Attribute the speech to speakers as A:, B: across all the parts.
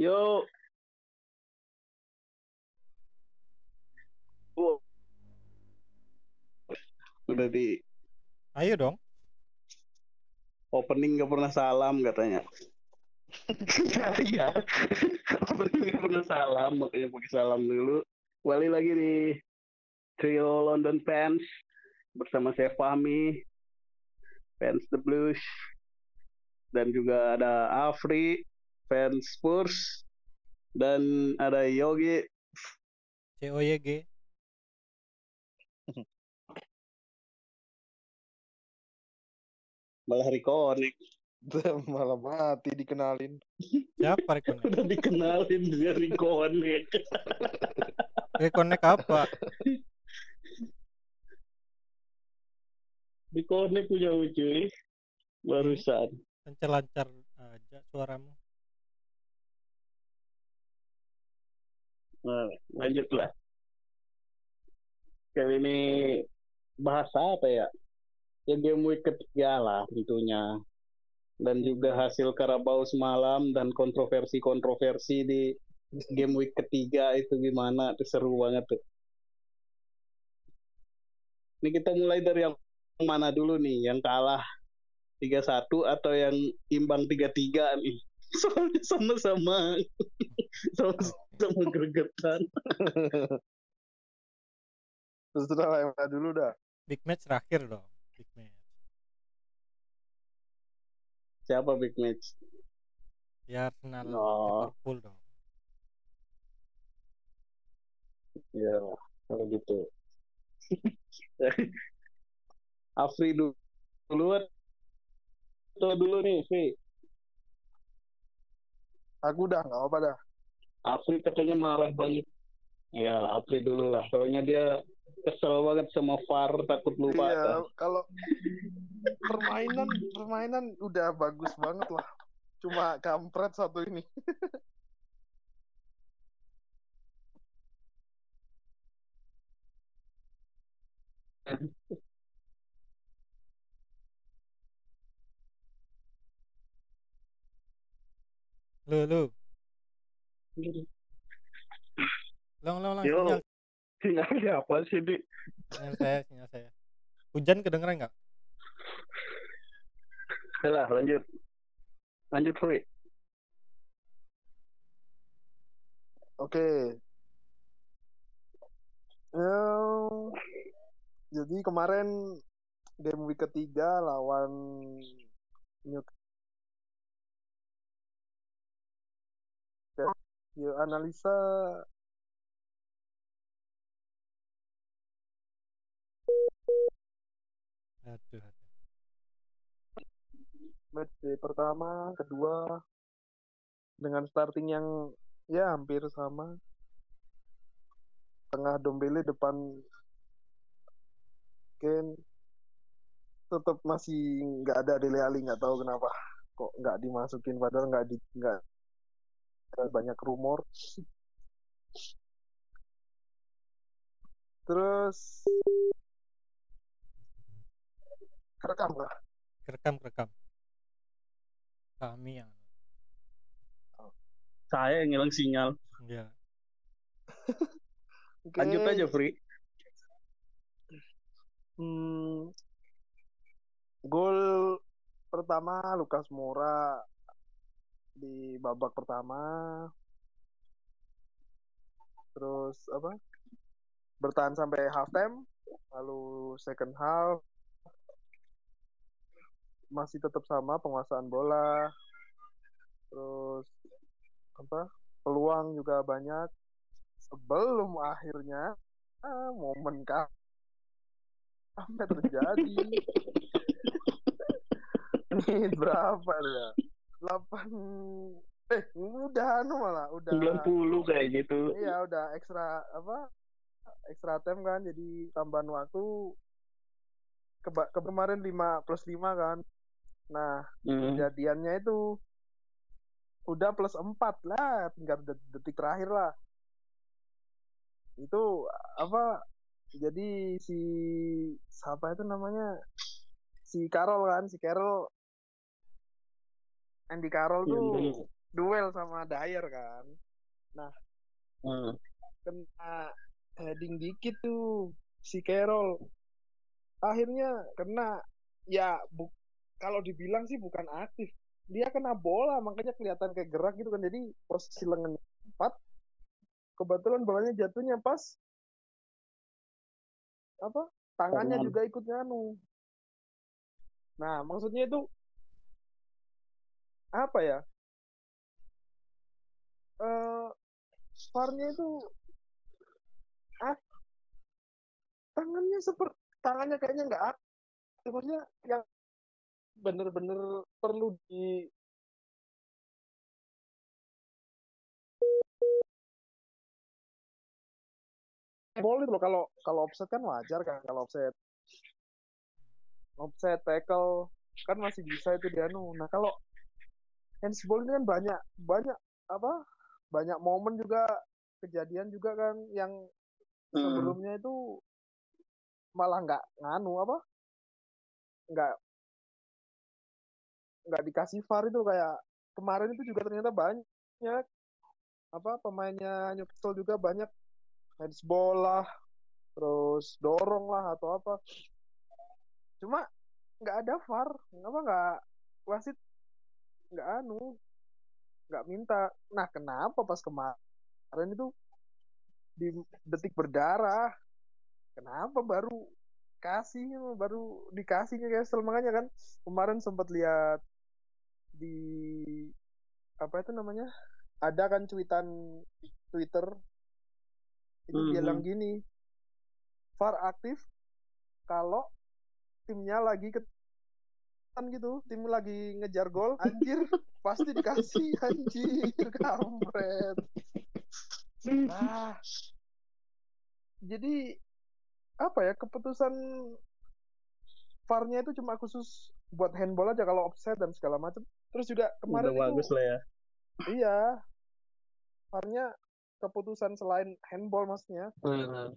A: Yo. Udah di
B: Ayo dong.
A: opening gak pernah salam katanya. Iya. opening gak pernah salam, makanya pakai salam dulu. Kembali lagi di Trio London Fans bersama saya Fahmi, fans The Blues, dan juga ada Afri, fans Spurs, dan ada Yogi,
B: COYG.
A: malah reconnect.
C: malah mati dikenalin.
B: Siapa reconnect?
A: Udah dikenalin dia reconnect.
B: Reconnect apa?
A: Reconnect punya cuy. Barusan.
B: Lancar-lancar aja suaramu.
A: Nah, lanjutlah. Kali ini bahasa apa ya? Ya game week ketiga lah tentunya. Dan juga hasil Karabau semalam dan kontroversi-kontroversi di game week ketiga itu gimana? Itu seru banget tuh. Ini kita mulai dari yang mana dulu nih? Yang kalah 3-1 atau yang imbang 3-3 nih? Soalnya sama-sama sama-sama gregetan.
C: Yang mana dulu dah.
B: Big match terakhir dong. Big match.
A: Siapa big match?
B: Ya Arsenal
A: Oh.
B: Liverpool dong.
A: Ya, kalau gitu. Afri dulu duluan dulu nih, Fi?
C: Aku udah nggak apa dah.
A: Afri katanya marah banget. Ya, Afri dulu lah. Soalnya dia kesel banget sama VAR, takut lupa.
C: Iya,
A: kan.
C: kalau permainan permainan udah bagus banget lah. Cuma kampret satu ini.
B: Lu lu. Long long long
A: Yo.
B: sinyal,
A: Sinyalnya apa sih, Di?
B: sinyal saya, sinyal saya. Hujan kedengeran nggak?
A: Yalah, lanjut. Lanjut, Fri.
C: Oke. Eh, jadi kemarin game week ketiga lawan Newcastle. Yuk analisa
B: Aduh,
C: match day pertama, kedua dengan starting yang ya hampir sama. Tengah Dombele depan Ken tetap masih nggak ada Dele Alli nggak tahu kenapa. Kok nggak dimasukin padahal nggak di nggak banyak rumor. Terus kerekam lah.
B: Kerekam kerekam. Kami yang
A: Saya yang hilang sinyal.
B: ya.
C: Oke.
A: Lanjut aja, Fri.
C: Hmm, gol pertama Lukas Moura di babak pertama. Terus apa? Bertahan sampai half time, lalu second half masih tetap sama penguasaan bola. Terus apa? Peluang juga banyak. Sebelum akhirnya ah, momen kah apa terjadi? Menit berapa ya? 8 eh udah anu malah udah
A: 90 kayak gitu.
C: iya udah ekstra apa ekstra time kan jadi tambahan waktu. Keba- ke kemarin 5 plus 5 kan. Nah
A: Hmm.
C: kejadiannya itu udah plus 4 lah tinggal det- detik terakhir lah. Itu apa jadi si siapa itu namanya? Si Carol kan si Carol Andy Carroll
A: Iya,
C: tuh duel sama Dyer kan.
A: Hmm.
C: Kena heading dikit tuh si Carroll. Akhirnya kena ya bu kalau dibilang sih bukan aktif. Dia kena bola makanya kelihatan kayak gerak gitu kan. Jadi posisi lengan empat. Kebetulan bolanya jatuhnya pas apa? Tangannya
A: Tangan.
C: juga ikut nganu. Nah, maksudnya itu apa ya? Eh VAR-nya itu ah, tangannya seperti tangannya kayaknya nggak aktif. Maksudnya yang bener-bener perlu di itu loh kalau kalau offset kan wajar kan kalau offset offset tackle kan masih bisa itu dia anu. Nah kalau handsball ini kan banyak banyak apa banyak momen juga kejadian juga kan yang
A: Hmm.
C: sebelumnya itu malah nggak nganu apa nggak nggak dikasih VAR itu kayak kemarin itu juga ternyata banyak apa pemainnya Newcastle juga banyak handsball lah terus dorong lah atau apa cuma nggak ada VAR apa nggak wasit nggak anu nggak minta. Nah kenapa pas kemarin itu di detik berdarah? Kenapa baru kasih baru dikasihnya Castle makanya kan kemarin sempat lihat di apa itu namanya? Ada kan cuitan Twitter itu
A: Mhm.
C: bilang gini VAR aktif kalau timnya lagi ke gitu tim lagi ngejar gol anjir pasti dikasih anjir kampret ah jadi apa ya keputusan VAR-nya itu cuma khusus buat handball aja kalau offset dan segala macam terus juga kemarin
A: Udah
C: itu
A: bagus lah ya.
C: iya VAR-nya keputusan selain handball maksudnya
A: Hmm.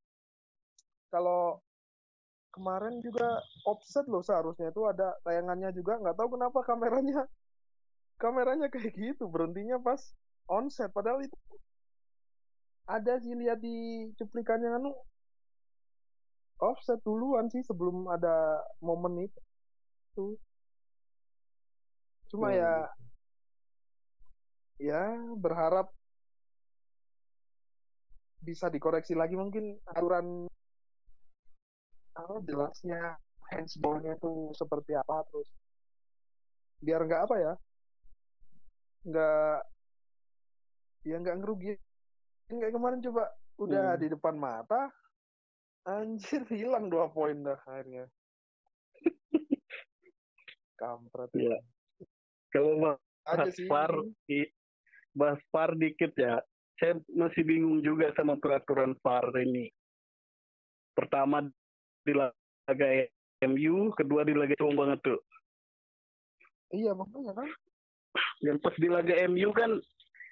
C: kalau kemarin juga offset loh seharusnya. Itu ada tayangannya juga. Nggak tahu kenapa kameranya kameranya kayak gitu. Berhentinya pas onset. Padahal itu ada sih lihat di cuplikannya anu. Offset duluan sih sebelum ada momen itu. Tuh. cuma
A: Hmm.
C: ya ya berharap bisa dikoreksi lagi mungkin aturan apa jelasnya handsballnya tuh seperti apa terus biar nggak apa ya nggak ya nggak ngerugiin kayak kemarin coba udah
A: Hmm.
C: di depan mata anjir hilang dua poin dah akhirnya kampret
A: Iya. Kalau
C: sih
A: VAR, di- bahas VAR dikit ya. Saya masih bingung juga sama peraturan VAR ini. Pertama di laga MU, kedua di laga Cuma banget tuh.
C: iya makanya kan
A: Yang pas di laga MU kan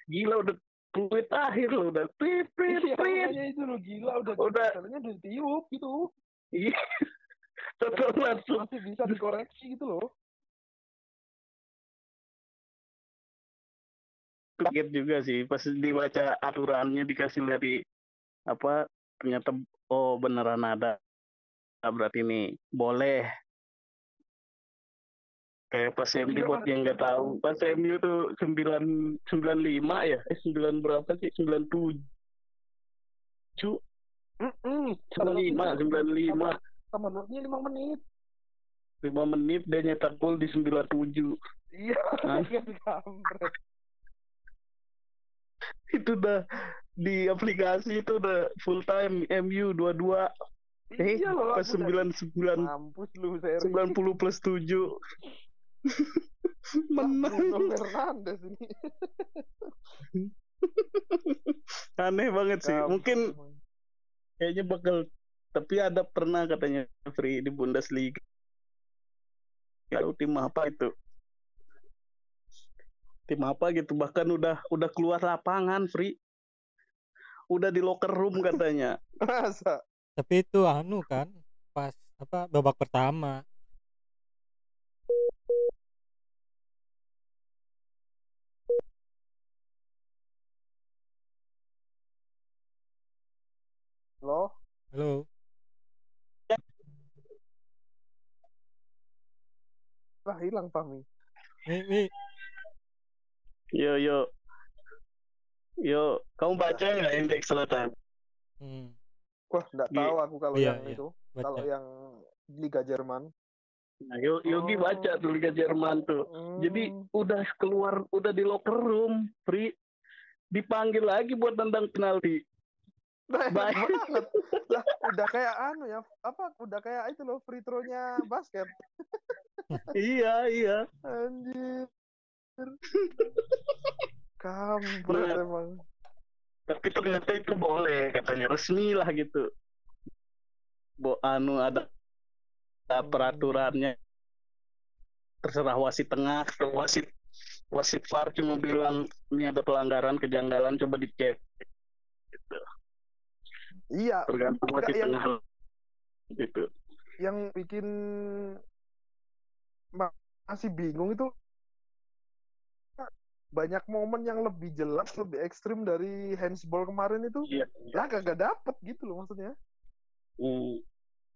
A: gila udah tweet akhir loh udah tweet tweet
C: iya itu lo gila udah
A: Udah.
C: misalnya udah ditiup gitu
A: Iya. Tetap langsung
C: masih bisa dikoreksi gitu loh
A: kaget juga sih pas dibaca aturannya dikasih dari apa ternyata oh beneran ada berarti ini boleh. Kayak pas MU
C: Iya,
A: buat yang nggak tahu pas MU tuh sembilan sembilan lima ya? Eh sembilan berapa sih? sembilan tujuh? Sembilan lima sembilan lima.
C: sama menurutnya lima menit.
A: Lima menit dia nyetak gol di sembilan tujuh.
C: Iya kan
A: itu udah di aplikasi itu udah full time MU dua dua eh
C: iya loh
A: pas sembilan sembilan
C: mampus lu seri
A: 90 plus 7 menang.
C: Bruno Fernandes ini.
A: Aneh banget sih. Mungkin kayaknya bakal tapi ada pernah katanya free di Bundesliga. Kalau tim apa itu? Tim apa gitu. Bahkan udah udah keluar lapangan free udah di locker room katanya.
C: Masa
B: tapi itu anu kan pas apa babak pertama.
C: Halo.
B: Halo.
C: lah hilang pami
B: Mi, mi.
A: Yo, yo. Yo, kamu baca nggak indeks selatan?
B: Hmm.
C: Wah, nggak
A: Iya.
C: tahu aku kalau
B: Iya,
C: yang
B: iya.
C: itu. Kalau
B: baca.
C: yang Liga Jerman.
A: Nah, Yo- Yogi
C: Oh.
A: baca tuh Liga Jerman tuh. Jadi
C: Hmm.
A: udah keluar, udah di locker room, free dipanggil lagi buat tendang penalti.
C: Nah,
A: Baik.
C: banget. Lah, udah kayak anu ya, apa? Udah kayak itu loh free throw-nya basket.
A: iya iya.
C: Anjir. Kampret
A: Nah.
C: emang.
A: Tapi ternyata itu boleh katanya resmi lah gitu. Bo anu ada, ada
C: Hmm.
A: peraturannya. Terserah wasit tengah, wasit wasit VAR cuma bilang ini ada pelanggaran kejanggalan coba dicek. Gitu.
C: Iya,
A: Tergantung wasit
C: yang-
A: tengah gitu.
C: yang bikin ma- masih bingung itu banyak momen yang lebih jelas, lebih ekstrim dari handsball kemarin itu.
A: Iya.
C: Lah kagak dapet gitu loh maksudnya.
A: Hmm.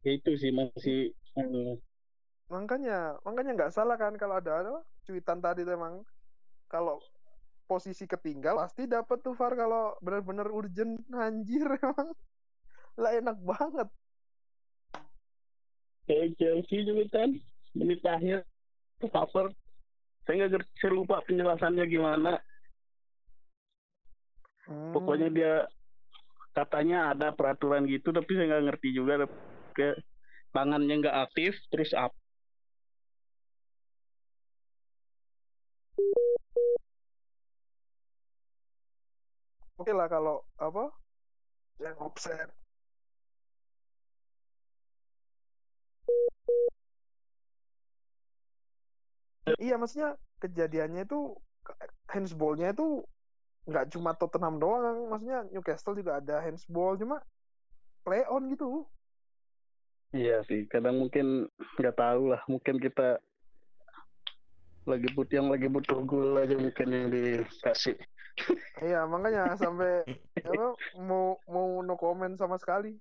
A: Ya itu sih masih anu,
C: Makanya, makanya nggak salah kan kalau ada cuitan tadi tuh emang kalau posisi ketinggal pasti dapat tuh VAR kalau benar-benar urgent anjir emang. Lah enak banget.
A: kayak Chelsea juga kan menit akhir cover saya nggak ngerti saya lupa penjelasannya gimana.
C: Hmm.
A: pokoknya dia katanya ada peraturan gitu tapi saya nggak ngerti juga. Ke tangannya nggak aktif terus up
C: Oke lah kalau apa? Yang offset Iya, maksudnya kejadiannya itu handsballnya itu nggak cuma Tottenham doang, maksudnya Newcastle juga ada handsball, cuma play on gitu.
A: iya sih kadang mungkin nggak tahu lah mungkin kita lagi but yang lagi butuh gol aja mungkin yang dikasih
C: Iya, makanya sampai apa mau mau no comment sama sekali.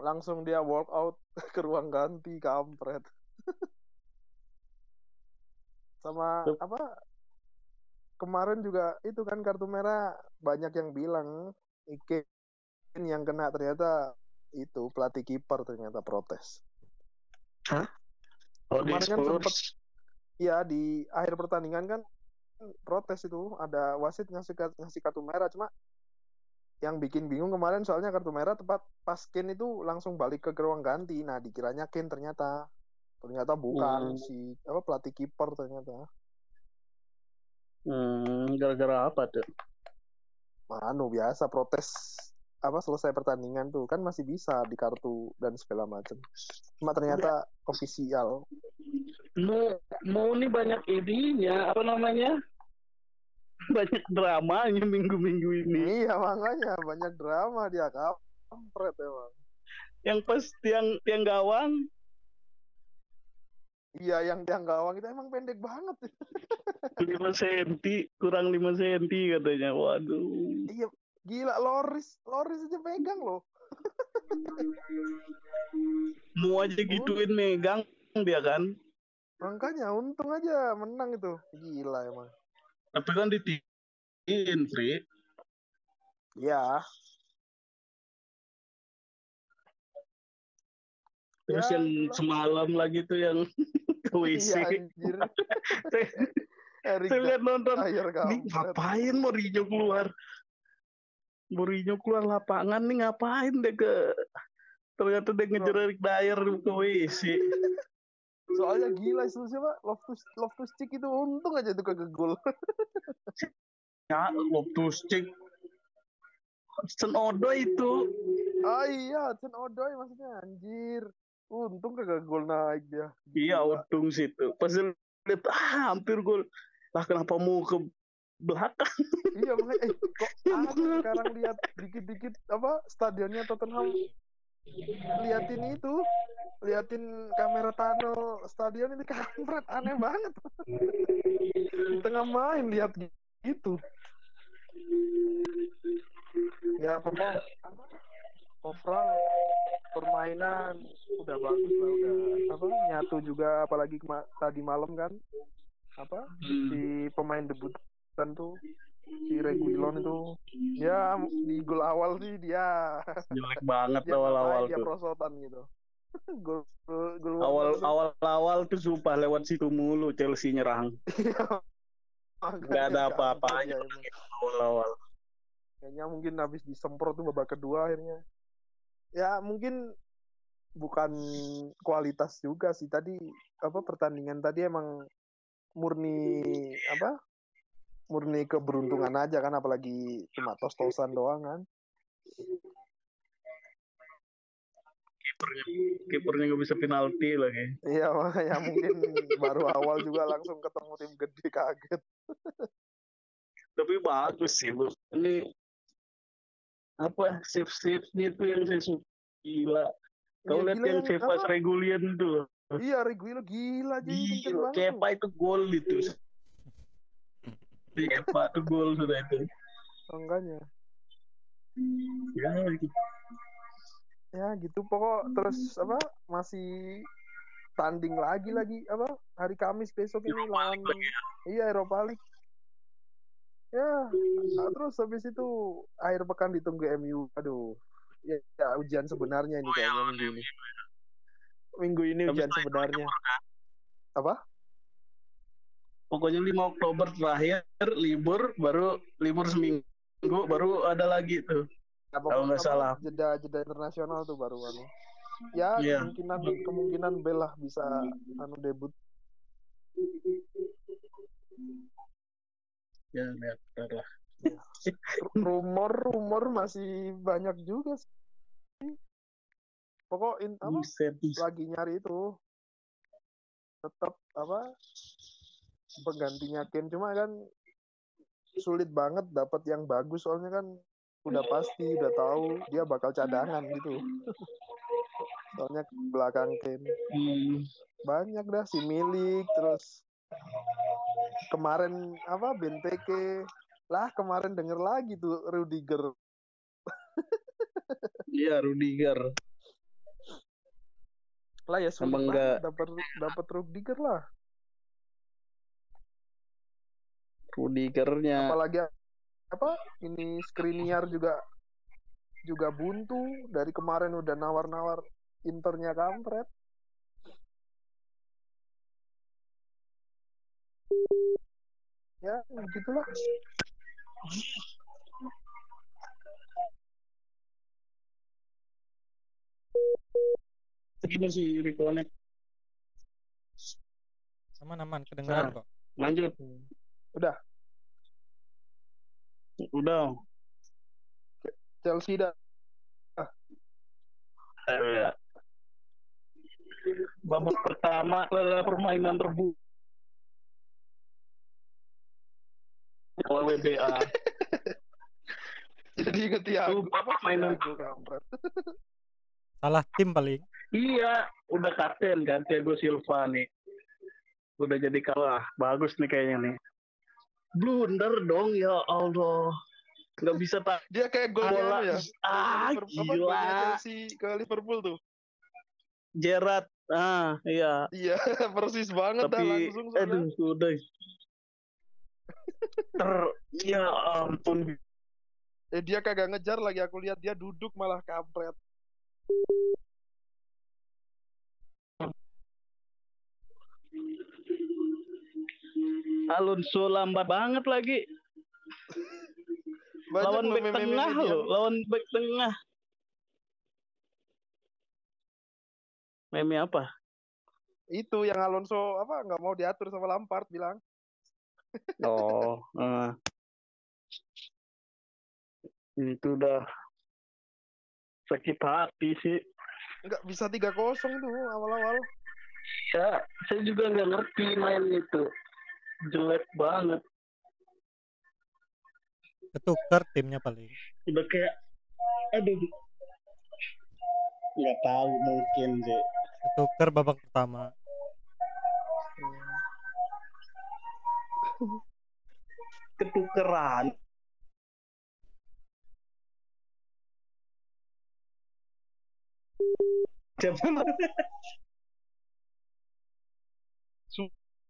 C: Langsung dia walk out ke ruang ganti kampret. sama apa kemarin juga itu kan kartu merah banyak yang bilang Ike yang kena ternyata itu pelatih kiper ternyata protes.
A: oh di
C: Kemarin kan
A: Spurs?
C: sempet- Iya di akhir pertandingan kan protes itu ada wasit ngasih ngasih kartu merah cuma yang bikin bingung kemarin soalnya kartu merah tepat pas Kane itu langsung balik ke ruang ganti. Nah dikiranya Kane ternyata ternyata bukan
A: Hmm.
C: si apa pelatih kiper ternyata.
A: Hmm, gara-gara apa tuh
C: Manu biasa protes apa selesai pertandingan tuh. Kan masih bisa di kartu dan segala macam cuma ternyata ofisial.
A: Mau mau nih banyak ininya apa namanya? Banyak dramanya minggu-minggu ini.
C: Iya makanya banyak drama dia kampret emang.
A: Yang pas tiang tiang gawang
C: Iya, yang tiang gawang itu emang pendek banget.
A: 5 senti kurang 5 senti katanya waduh
C: Iya, gila Loris, Loris aja pegang loh.
A: mau aja gituin megang dia kan
C: Makanya untung aja menang itu. Gila emang.
A: tapi kan ditiin free
C: Iya.
A: terus
C: Ya,
A: yang semalam lagi tuh yang ke WC
C: Iya anjir.
A: saya,
C: Erik
A: saya lihat nonton
C: kampret.
A: ngapain Mourinho keluar? Mourinho keluar lapangan nih ngapain deh ke ternyata dia ngejar Eric Dyer ke WC.
C: Soalnya gila itu siapa? Loftus Loftus Cheek itu untung aja itu kagak gol.
A: Ya, Loftus Cheek. Hudson Odoi itu.
C: ah iya, Chen Odoi maksudnya anjir. Untung kagak gol naik dia.
A: Iya, untung situ. Pas dia lihat ah, hampir gol. Lah kenapa mau ke belakang?
C: Iya makanya eh, kok sekarang lihat dikit-dikit apa stadionnya Tottenham liatin itu liatin kamera tunnel stadion ini kampret aneh banget di tengah main lihat gitu ya pokoknya apa overall permainan udah bagus lah udah apa nyatu juga apalagi kema- tadi malam kan apa
A: Hmm.
C: si pemain debutan tuh si Reguilon itu ya di gol awal sih dia
A: jelek banget
C: dia
A: awal-awal
C: dia
A: tuh.
C: prosotan gitu. Gol gol
A: awal
C: tuh.
A: awal awal tuh sumpah lewat situ mulu Chelsea nyerang.
C: Makanya
A: nggak ada apa-apanya
C: ya
A: awal-awal.
C: Kayaknya mungkin habis disemprot tuh babak kedua akhirnya ya mungkin bukan kualitas juga sih. Tadi apa pertandingan tadi emang murni apa murni keberuntungan aja kan apalagi cuma tos-tosan doang kan.
A: Kipernya kipernya nggak bisa penalti lagi.
C: Iya makanya mungkin baru awal juga langsung ketemu tim gede kaget.
A: Tapi bagus sih bu. Ini apa save save tuh yang saya suka. Gila. Kau
C: Iya,
A: lihat yang save pas Regulian tuh?
C: Iya Reguilo gila aja
A: gila. Kepa itu gol itu. Kepa tuh gol sudah itu
C: makanya
A: ya
C: ya gitu pokok. Terus apa masih tanding lagi lagi apa hari Kamis besok ini lawan iya Eropa League ya nah, terus habis itu akhir pekan ditunggu MU aduh ya, ya ujian sebenarnya ini kayaknya minggu ini. minggu ini
A: Habis
C: ujian
A: itu
C: sebenarnya. Apa?
A: Pokoknya 5 Oktober terakhir libur baru libur seminggu baru ada lagi tuh.
C: Ya,
A: Kalau nggak
C: apa,
A: salah.
C: jeda jeda internasional tuh baru anu ya
A: Iya.
C: kemungkinan kemungkinan Bel lah bisa anu debut
A: ya lihat lah.
C: Rumor rumor masih banyak juga sih. Pokok in, apa
A: Buset.
C: lagi nyari itu. Tetap apa penggantinya Kane. Cuma kan sulit banget dapat yang bagus. Soalnya kan udah pasti udah tahu dia bakal cadangan gitu. Soalnya belakang Kane.
A: Hmm.
C: banyak dah si milik terus kemarin apa Benteke lah kemarin denger lagi tuh Rudiger.
A: Iya Rudiger.
C: lah ya sulit
A: Emang
C: banget dapat dapat Rudiger lah.
A: Rudigernya.
C: Apalagi apa ini Skriniar juga juga buntu. Dari kemarin udah nawar-nawar internya kampret ya begitulah
A: gini sih reconnect.
B: Aman-aman kedengeran
A: Nah.
B: kok.
A: Lanjut.
C: Udah.
A: Udah.
C: Chelsea dah
A: Eh, Babak pertama adalah permainan terbuka. Kalau WBA.
C: jadi inget
A: Lupa
C: apa
A: mainan.
C: Kampret
B: Salah tim paling.
A: Iya, udah kapten kan Thiago Silva nih. Udah jadi kalah. Bagus nih kayaknya nih. Blunder dong ya Allah. Nggak bisa tak
C: dia kayak golnya
A: bola.
C: ya
A: Ah,
C: Liverpool- golnya
A: gila.
C: Chelsea ke Liverpool tuh
A: Gerard. Ah, iya.
C: iya persis banget dah
A: Tapi
C: langsung soalnya.
A: aduh udah. Ter ya ampun.
C: eh dia kagak ngejar lagi aku lihat dia duduk malah kampret
A: Alonso lambat banget lagi.
C: Banyak
A: lawan back tengah loh, lawan back tengah. Meme apa?
C: itu yang Alonso apa nggak mau diatur sama Lampard bilang
A: Oh, eh. itu udah sakit hati sih.
C: nggak bisa 3-0 tuh awal-awal
A: Ya, saya juga nggak ngerti main itu. Jelek banget.
B: Ketuker timnya paling.
A: Udah kayak, aduh. Nggak tahu mungkin sih.
B: Ketuker babak pertama.
A: ketukeran.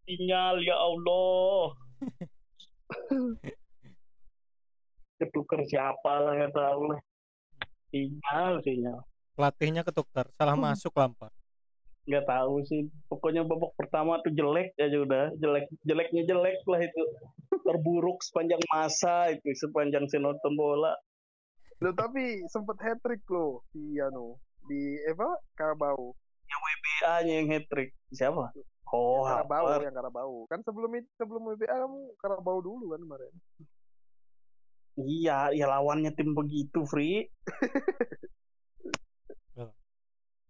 A: Sinyal ya Allah. Ketuker siapa lah ya tahu sinyal sinyal.
B: Pelatihnya ketuker salah hmm. masuk lampar.
A: Nggak tahu sih. Pokoknya babak pertama tuh jelek aja udah. Jelek, jeleknya jelek lah itu. Terburuk sepanjang masa itu, sepanjang saya nonton bola.
C: Loh, tapi sempet hat trick loh si anu di apa Karabau.
A: WBA-nya yang hat trick. Siapa? Oh,
C: yang Karabau, yang Karabau. Kan sebelum itu sebelum WBA kamu Karabau dulu kan kemarin.
A: Iya, ya lawannya tim begitu, Free.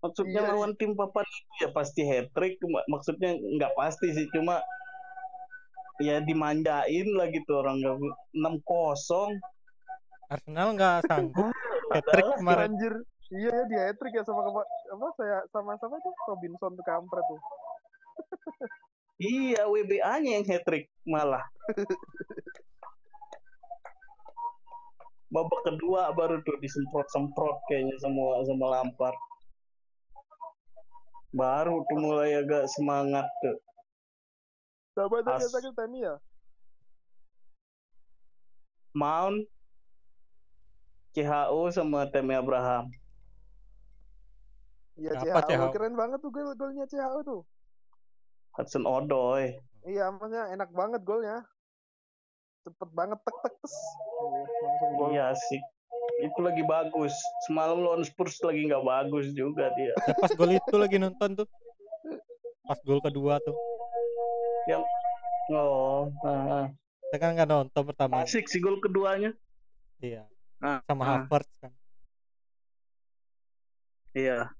A: Maksudnya
C: Iya,
A: lawan tim papan itu ya pasti hat trick. Maksudnya nggak pasti sih, cuma ya dimanjain lah gitu orang nggak 6-0.
B: Arsenal nggak sanggup hat trick kemarin.
C: Anjir. Iya ya dia hat trick ya sama apa saya sama sama tuh Robinson tuh kampret tuh.
A: Iya, WBA-nya yang hat trick malah. Babak kedua baru tuh disemprot-semprot kayaknya semua sama Lampard. Baru tuh mulai agak semangat tuh.
C: Siapa tadi
A: As-
C: yang sakit Temi ya?
A: Mount, CHO sama Temi Abraham.
C: Iya. CHO? Keren banget tuh gol golnya CHO tuh.
A: Hudson Odoi.
C: Iya, maksudnya enak banget golnya. Cepet banget tek tek tes. Langsung gol.
A: Iya sih. Itu lagi bagus. Semalam lawan Spurs lagi nggak bagus juga dia.
B: Ya, pas gol itu lagi nonton tuh. Pas gol kedua tuh.
A: Oh, ah,
B: Saya kan nggak nonton pertama.
A: asik sih gol keduanya.
B: Iya.
A: Ah,
B: Sama
A: ah.
B: Havertz kan.
A: Iya.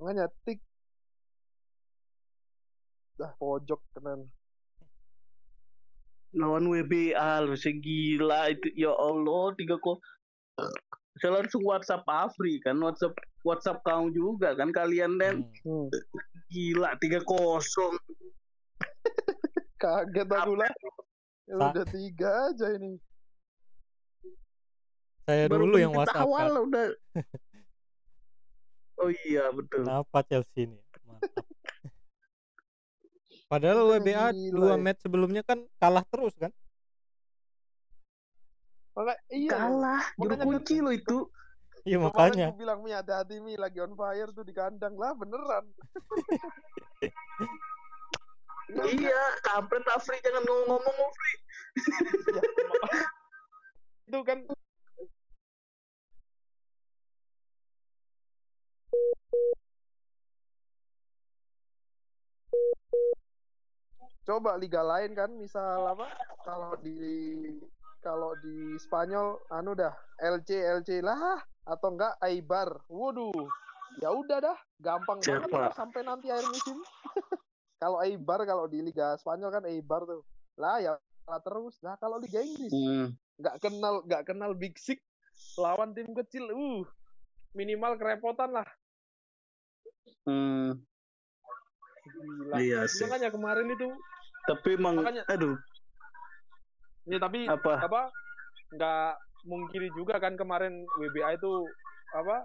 C: Makanya tik. Dah pojok tenan.
A: Lawan WBA lu segila itu ya Allah tiga kok saya langsung WhatsApp Afri kan WhatsApp WhatsApp kamu juga kan kalian dan
B: Hmm.
A: Gila tiga kosong
C: Kaget aku lah. Ya udah tiga aja ini.
B: Saya dulu yang WhatsApp
A: awal
B: kan.
A: udah oh iya betul
B: Kenapa Chelsea ini? Mantap. Padahal WBA
C: gila
B: dua
C: ya.
B: match sebelumnya kan kalah terus kan?
C: Maka iya.
A: kalah juru
C: Makanya
A: kunci lo itu
B: Iya
C: Kemarin
B: makanya.
C: aku bilang Mi hati-hati Mi lagi on fire tuh di kandang lah beneran.
A: iya kampret Afri jangan ngomong-ngomong Afri
C: Ya, itu kan coba liga lain kan misal apa? Kalau di kalau di Spanyol anu dah LC LC lah atau enggak Aibar waduh ya udah dah gampang banget
A: Siapa?
C: sampai nanti akhir musim. Kalau Aibar kalau di Liga Spanyol kan Aibar tuh. Lah ya kalah terus. Nah kalau Liga Inggris
A: hmm.
C: nggak kenal nggak kenal Big Six lawan tim kecil uh minimal kerepotan lah.
A: Hmm.
C: gila.
A: Iya sih.
C: makanya kemarin itu
A: tapi emang
C: Makanya-
A: aduh.
C: Ya tapi
A: apa?
C: apa? Nggak mungkiri juga kan kemarin WBA itu apa?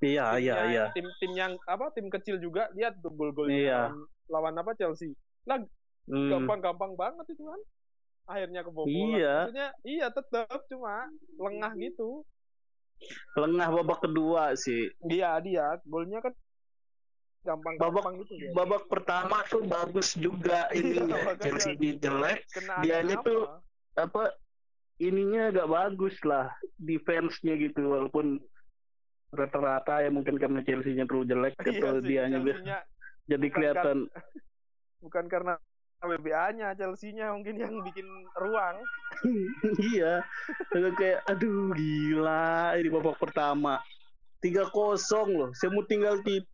A: Iya iya
C: timnya-
A: iya.
C: tim tim yang apa? Tim kecil juga lihat tuh gol-golnya
A: Iya.
C: lawan, lawan apa? Chelsea.
A: Hmm.
C: gampang-gampang banget itu kan. Akhirnya kebobolan
A: Iya.
C: maksudnya iya tetap cuma lengah gitu.
A: Lengah babak kedua sih.
C: Dia dia golnya kan gampang-gampang gitu dia.
A: Babak pertama tuh bagus juga ini.
C: Iya, makanya.
A: Chelsea di jelek. Dianya
C: apa?
A: tuh- apa? ininya agak bagus lah defense-nya gitu walaupun rata-rata ya mungkin karena Chelsea-nya terlalu jelek
C: Iya
A: atau biar-
C: Chelsea-nya
A: jadi
C: bukan
A: kelihatan.
C: bukan karena WBA-nya Chelsea-nya mungkin yang bikin ruang.
A: Iya. Kayak aduh gila ini babak pertama. tiga kosong loh saya mau tinggal tidur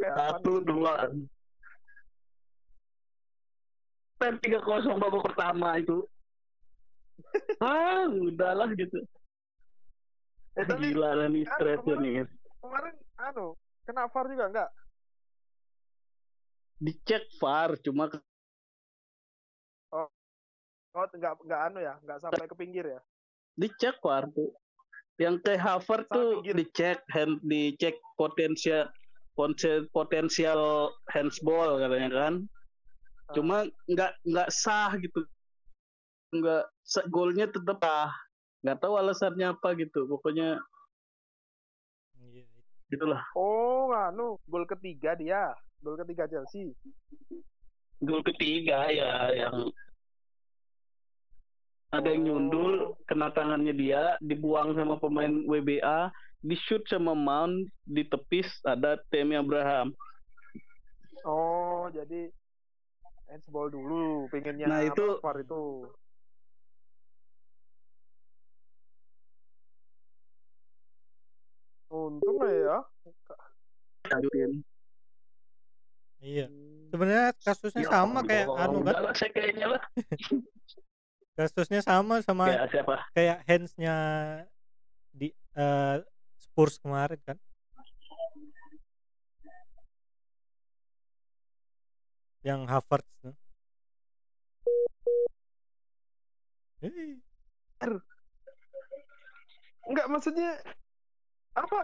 C: Kayak
A: satu dua. Dan tiga kosong babak pertama itu. Ah udahlah gitu.
C: Eh, tapi
A: gila lah nih
C: anu,
A: stresnya nih.
C: kemarin anu kena VAR juga enggak
A: dicek VAR cuma
C: oh. Enggak enggak anu ya? Enggak sampai ke pinggir ya?
A: Dicek war tuh. Yang Harvard
C: Saat
A: tuh
C: pinggir.
A: dicek hand dicek potensial potensial potensial handsball katanya kan.
C: Ah.
A: Cuma nggak nggak sah gitu. Nggak golnya tetap sah. Nggak tahu alasannya apa gitu. Pokoknya
B: Iya.
A: gitulah.
C: Oh, anu, gol ketiga dia. Gol ketiga Chelsea.
A: Gol ketiga ya yang ada yang nyundul kena tangannya dia dibuang sama pemain WBA di shoot sama Mount di tepis ada Temi Abraham
C: Oh, jadi handsball dulu pengennya
A: Nah, itu-
C: apa, VAR itu. Untung lah ya.
A: lanjutin
B: Iya.
C: Hmm.
B: Sebenarnya kasusnya
A: Ya,
B: sama kayak anu kan.
A: saya kayaknya lah
B: Kasusnya sama sama
A: ya siapa
B: kayak handsnya di eh, Spurs kemarin kan. Yang Havertz tuh. Eh,
C: Enggak maksudnya apa?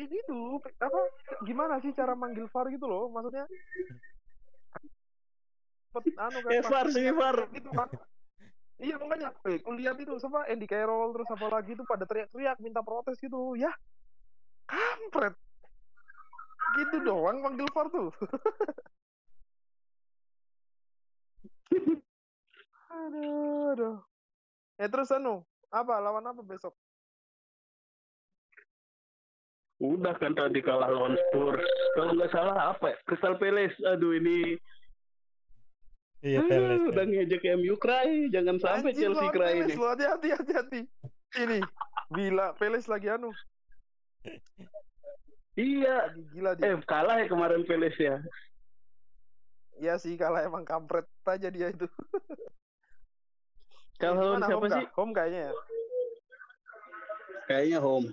C: Ini tuh apa gimana sih cara manggil VAR gitu loh? Maksudnya Sempet anu kan
A: Eh, VAR sih, VAR.
C: gitu kan. Iya makanya, eh, aku lihat itu sama Andy Carroll terus apa lagi itu pada teriak-teriak minta protes gitu, ya kampret. Gitu doang manggil VAR tuh. aduh, aduh. Eh terus anu, apa lawan apa besok?
A: udah kan tadi kalah lawan Spurs kalau nggak salah apa ya Crystal Palace aduh ini
B: Iya,
A: ah,
B: Palace.
A: udah ngejek MU cry jangan sampai
C: Anjir,
A: Chelsea cry ini
C: lo, hati-hati, hati-hati. Ini, gila, Peles lagi anu,
A: iya
C: lagi gila dia.
A: eh kalah ya kemarin Palace ya
C: Iya sih, kalau emang kampret aja dia itu.
A: kalau siapa
C: home
A: sih
C: kah? Home kayaknya ya.
A: Kayaknya home.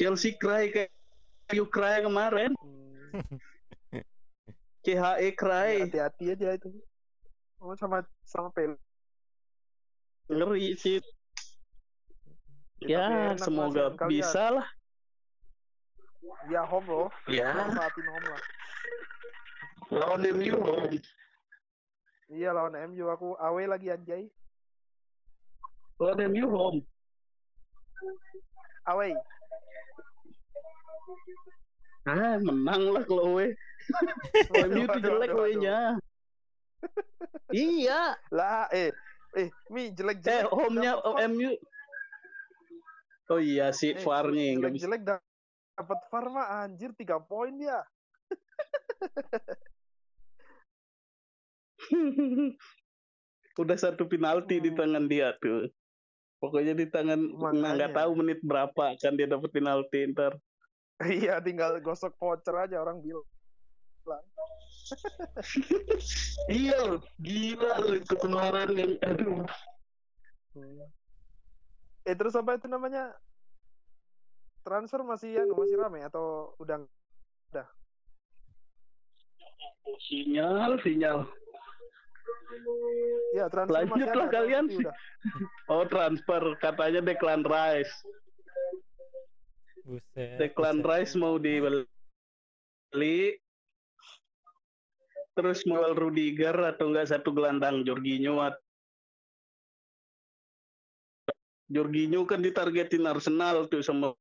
A: Chelsea cry kayak you cry kemarin.
C: Hmm,
A: CHE
C: ya,
A: cry.
C: hati-hati aja itu. Oh, sama sama Peles.
A: Ngeri sih.
C: Ya,
A: Ya, semoga
C: kalian.
A: bisa lah.
C: Ya home loh,
A: Ya,
C: manfaatin home lah.
A: lawan MU home.
C: Iya lawan MU aku away lagi anjay.
A: Lawan MU home.
C: Away.
A: Ah, menang lah kalau we. MU tuh jelek we-nya. iya.
C: Lah, eh, eh, mi
A: Eh,
C: jelek-jelek.
A: home-nya
C: dapat
A: oh,
C: VAR.
A: MU. Oh iya si
C: Eh,
A: VAR-nya yang bisa.
C: jelek-jelek da- dapat VAR mah anjir 3 poin dia.
A: Udah satu penalti di
C: Hmm.
A: tangan dia tuh. Pokoknya di tangan nah, nggak
C: Makanya.
A: tahu menit berapa kan dia dapat penalti ntar.
C: Iya, tinggal gosok voucher aja orang bilang.
A: Iya gila loh itu kemarin yang aduh.
C: Eh terus apa itu namanya? Transfer masih anu masih rame atau udah
A: Sinyal, sinyal.
C: ya transfer
A: Lanjutlah
C: atau
A: kalian sih.
C: udah?
A: Oh transfer katanya Declan Rice.
B: Buset.
A: Declan
B: buset.
A: Rice mau dibeli. Terus mau Rudiger atau enggak satu gelandang Jorginho Jorginho kan ditargetin Arsenal tuh sama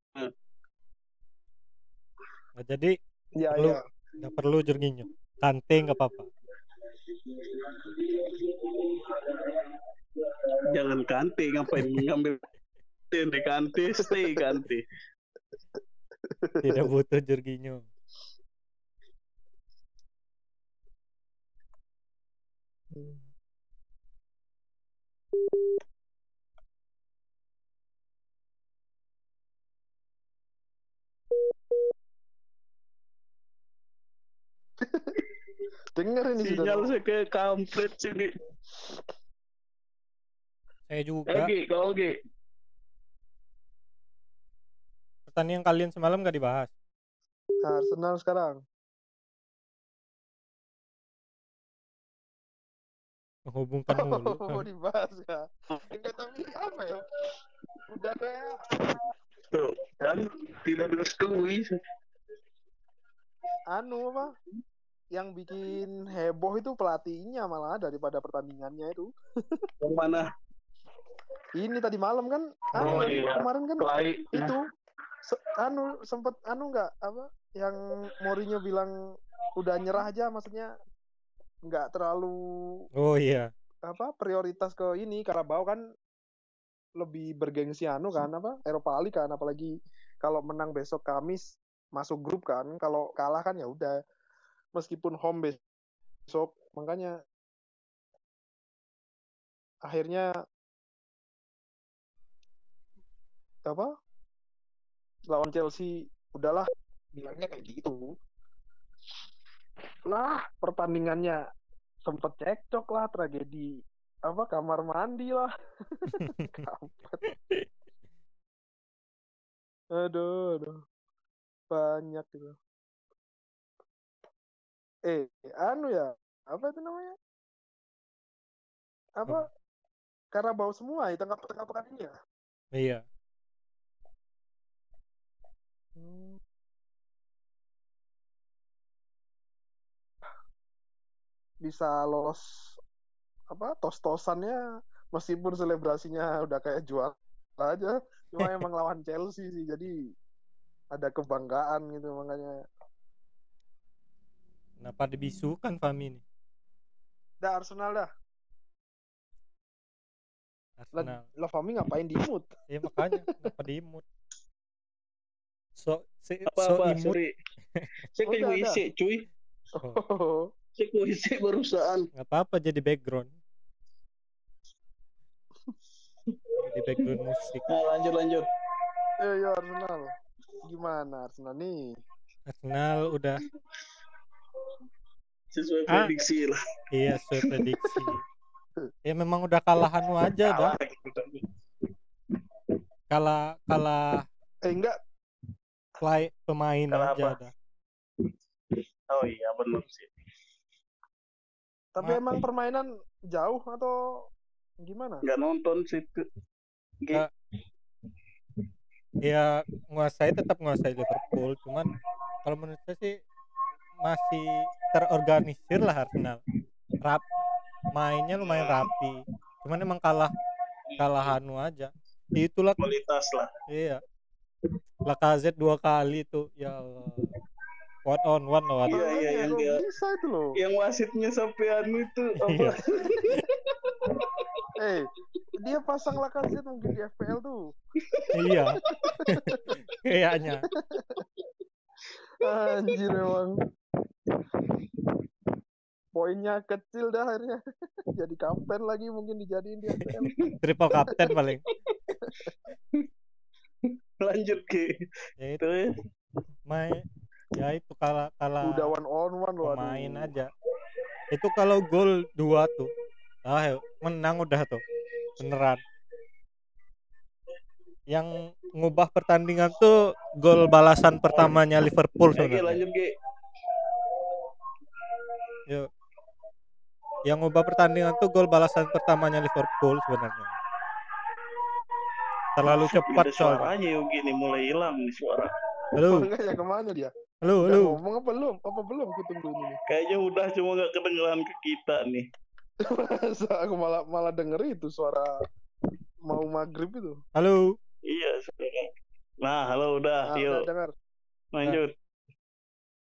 B: Nah, jadi
C: Iya,
B: Perlu.
C: iya.
B: nggak perlu Jorginho. Kante nggak apa-apa.
A: jangan kante ngapain ngambil di kante stay kante
B: Tidak butuh Jorginho.
C: Denger ini sudah.
A: sinyal saya ke kampret sini
B: Saya juga.
A: oke kalau oke
B: Pertandingan kalian semalam nggak dibahas.
C: Arsenal sekarang.
B: Menghubungkan mulu.
C: Oh, dibahas ya. Enggak tapi apa ya? Udah kayak
A: Tuh, kan tidak direstui.
C: anu apa? Yang bikin heboh itu pelatihnya malah daripada pertandingannya itu.
A: Yang mana?
C: Ini tadi malam kan,
A: Oh,
C: anu,
A: iya.
C: kemarin kan
A: Kelai.
C: itu se- anu sempet anu nggak apa yang Mourinho bilang udah nyerah aja maksudnya nggak terlalu
B: Oh iya.
C: apa prioritas ke ini Karabau kan lebih bergengsi anu kan apa Eropa League kan apalagi kalau menang besok Kamis masuk grup kan kalau kalah kan ya udah meskipun home besok makanya akhirnya apa lawan Chelsea udahlah bilangnya kayak gitu lah pertandingannya sempet cekcok lah tragedi apa kamar mandi lah. Kampret. aduh aduh. Banyak gitu eh anu ya apa itu namanya? Apa? Karabau semua di tengah-tengah pekan ini ya
B: Iya.
C: Hmm. Bisa lolos apa tos-tosannya meskipun selebrasinya udah kayak juara aja cuma emang lawan Chelsea sih jadi ada kebanggaan gitu makanya
B: Kenapa dibisukan Fami ini?
C: dah Arsenal dah
B: Arsenal.
C: lah Fami ngapain di mood
B: Ya makanya kenapa diimut? So, si,
A: Apa
B: so
A: apa?
B: imut.
A: Sorry. Saya kayak
C: Udah,
A: WC, cuy.
C: oh.
A: Ke WC barusan.
B: Nggak apa-apa jadi background. Jadi background musik.
A: Nah, lanjut lanjut.
C: eh ya Arsenal gimana Arsenal nih
B: Arsenal udah
A: Sesuai
B: Ah.
A: prediksi lah.
B: iya sesuai prediksi. Ya memang udah kalahan aja dah.
A: Kalah.
B: Kalah kalah
C: eh enggak
B: play pemain
A: Kalah
B: aja
A: apa?
B: dah.
A: Oh iya benar sih.
C: Tapi
B: Ma-
C: emang permainan jauh atau gimana
A: Nggak nonton sih.
B: Nggak. Ya nguasai tetap nguasai Liverpool, cuman kalau menurut saya sih masih terorganisir lah Arsenal. Rap mainnya lumayan rapi. Cuman emang kalah kalah anu aja. Itulah
A: Kualitas lah.
B: iya. Lacazette dua kali tuh ya Allah. One on one loh.
A: Iya, iya, yang
C: kok
A: dia-
C: bisa itu loh
A: Yang wasitnya sampai anu itu apa?
B: Iya.
C: eh dia pasang Lacazette mungkin di FPL tuh
B: iya. Kayaknya.
C: anjir emang poinnya kecil dah akhirnya jadi kapten lagi mungkin dijadiin di FPL
B: Triple captain paling.
A: Lanjut ke.
B: Ya itu
A: Terus
B: main ya itu kalah kalah
C: udah one on one loh aduh.
B: pemain aja itu kalau gol dua tuh. Ah menang udah tuh. Beneran. Yang ngubah pertandingan tuh gol balasan pertamanya Liverpool sebenarnya. Yuk. yang ngubah pertandingan tuh gol balasan pertamanya Liverpool sebenarnya. Terlalu cepat soalnya
A: suaranya Yogi nih mulai hilang nih suara.
B: halo.
C: Enggak ya ke mana dia
B: halo
C: Udah
B: halo
C: ngomong apa belum apa belum aku tunggu ini.
A: Kayaknya udah cuma nggak kedengeran ke kita nih.
C: Masa aku malah malah denger itu suara mau maghrib itu
B: halo
A: Iya. sekarang. Nah, halo udah,
C: ah,
A: yuk
C: udah dengar
A: lanjut.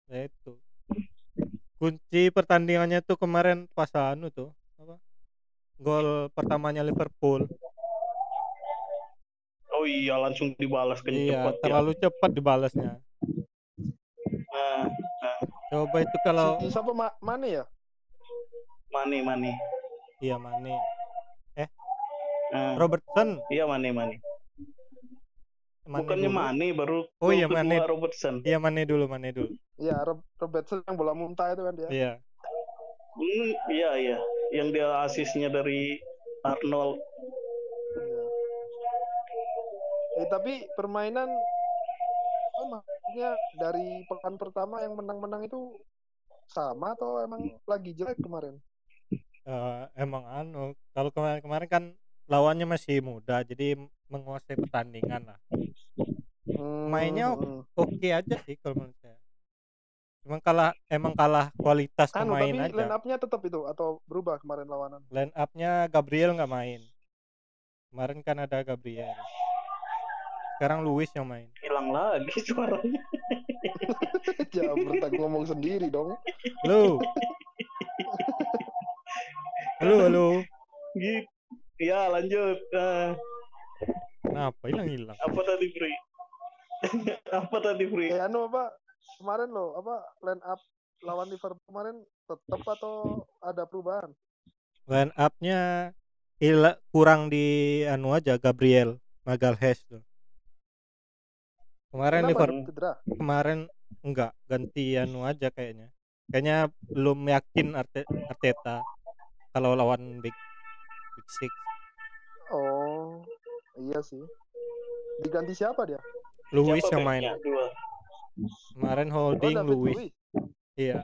B: ya itu kunci pertandingannya tuh kemarin pas anu tuh apa gol pertamanya Liverpool
A: Oh iya, langsung dibalas kenceng
B: iya
A: cepat ya.
B: terlalu cepat dibalasnya
A: Nah,
B: coba itu kalau
C: si siapa Ma mana ya
A: mani mani.
B: iya Mane
A: Nah,
B: Robertson
A: iya mani mani.
B: Mane
A: Bukannya
B: dulu.
A: mani baru
B: Oh iya, Mane.
A: Robertson.
B: iya Mane dulu Mane dulu
C: ya Rob- Robertson yang bola muntah itu kan dia
B: iya
A: Hmm, iya iya. Yang dia asisnya dari Arnold.
C: Iya. Eh tapi permainan oh, maksudnya dari pekan pertama yang menang-menang itu sama atau emang lagi jelek kemarin?
B: eh, emang anu kalau kemarin-kemarin kan lawannya masih muda jadi menguasai pertandingan lah
C: Hmm,
B: Mainnya
C: hmm.
B: oke aja sih kalau menurut saya emang kalah emang kalah kualitas
C: Anu,
B: pemain
C: tapi line
B: aja
C: up-nya tetap itu atau berubah kemarin lawanan?
B: line up-nya Gabriel nggak main kemarin kan ada Gabriel sekarang Luis yang main
A: Hilang lagi suaranya.
C: Jangan bertak ngomong sendiri dong.
B: halo halo halo
A: Gitu. Ya lanjut. Eh,
B: kenapa hilang hilang
A: apa tadi Free? apa tadi Free?
C: Eh anu apa kemarin lo apa line up lawan Liverpool kemarin tetap atau ada perubahan?
B: line up-nya kurang di anu aja Gabriel Magalhaes tuh kemarin? Liverpool kemarin enggak ganti anu aja kayaknya kayaknya belum yakin Arte- Arteta kalau lawan Big Big Six
C: Oh, iya sih. Diganti siapa dia?
B: Luis yang main?
A: Dua.
B: kemarin
C: Oh,
B: holding
C: David
B: Luis iya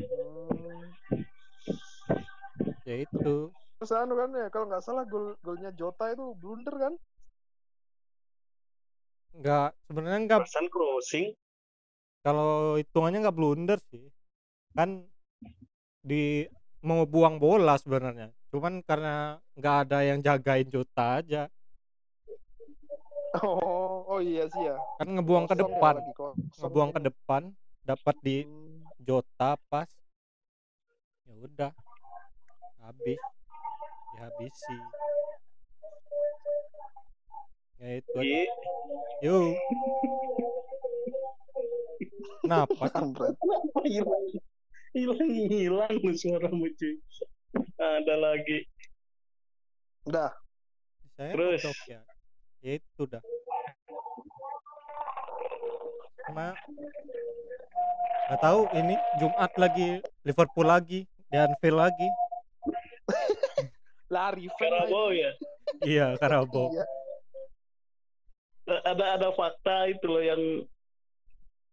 C: Hmm.
B: ya itu
C: Terus anu kan ya kalau nggak salah gol golnya Jota itu blunder kan?
B: Enggak sebenarnya enggak
A: Barusan crossing.
B: kalau hitungannya nggak blunder sih kan di mau buang bola sebenarnya cuman karena nggak ada yang jagain Jota aja
C: Oh, oh iya sih ya.
B: kan ngebuang ke
C: Kosong ya,
B: depan ngebuang ke
C: ini.
B: depan dapat di
C: Hmm.
B: Jota pas ya udah habis dihabisi ya itu aja.
A: Iya.
B: yuk kenapa
A: hilang? Hilang hilang suaramu cuy. Ada lagi.
C: Udah.
B: saya
A: Terus?
B: ya ya itu dah cuma nggak tahu ini Jumat lagi Liverpool lagi dan Anfield lagi
C: Lari
A: Karabo ya.
B: iya Karabo
C: Iya.
A: Ada ada fakta itu loh yang